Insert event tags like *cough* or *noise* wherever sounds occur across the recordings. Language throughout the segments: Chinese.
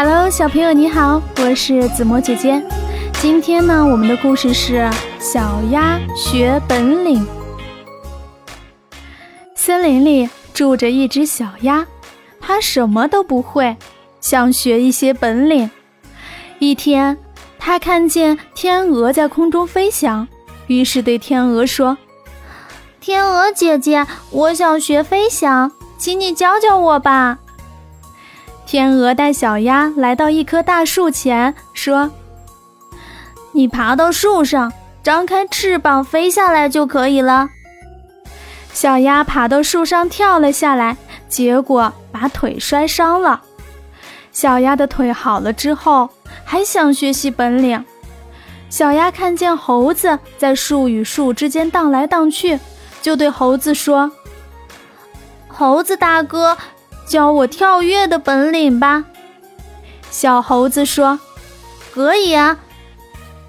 Hello，小朋友你好，我是子墨姐姐。今天呢，我们的故事是小鸭学本领。森林里住着一只小鸭，它什么都不会，想学一些本领。一天，它看见天鹅在空中飞翔，于是对天鹅说：“天鹅姐姐，我想学飞翔，请你教教我吧。”天鹅带小鸭来到一棵大树前，说：“你爬到树上，张开翅膀飞下来就可以了。”小鸭爬到树上跳了下来，结果把腿摔伤了。小鸭的腿好了之后，还想学习本领。小鸭看见猴子在树与树之间荡来荡去，就对猴子说：“猴子大哥。”教我跳跃的本领吧，小猴子说：“可以啊。”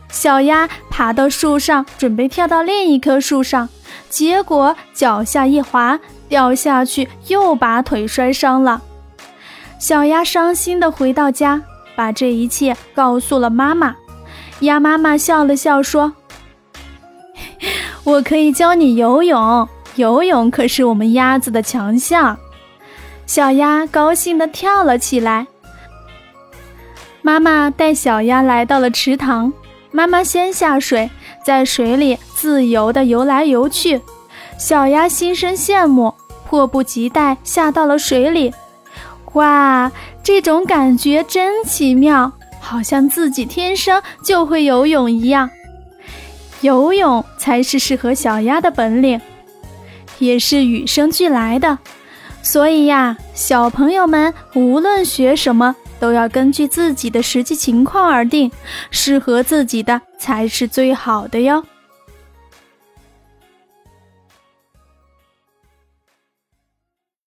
小鸭爬到树上，准备跳到另一棵树上，结果脚下一滑，掉下去，又把腿摔伤了。小鸭伤心地回到家，把这一切告诉了妈妈。鸭妈妈笑了笑说：“ *laughs* 我可以教你游泳，游泳可是我们鸭子的强项。”小鸭高兴地跳了起来。妈妈带小鸭来到了池塘，妈妈先下水，在水里自由地游来游去。小鸭心生羡慕，迫不及待下到了水里。哇，这种感觉真奇妙，好像自己天生就会游泳一样。游泳才是适合小鸭的本领，也是与生俱来的。所以呀，小朋友们无论学什么，都要根据自己的实际情况而定，适合自己的才是最好的哟。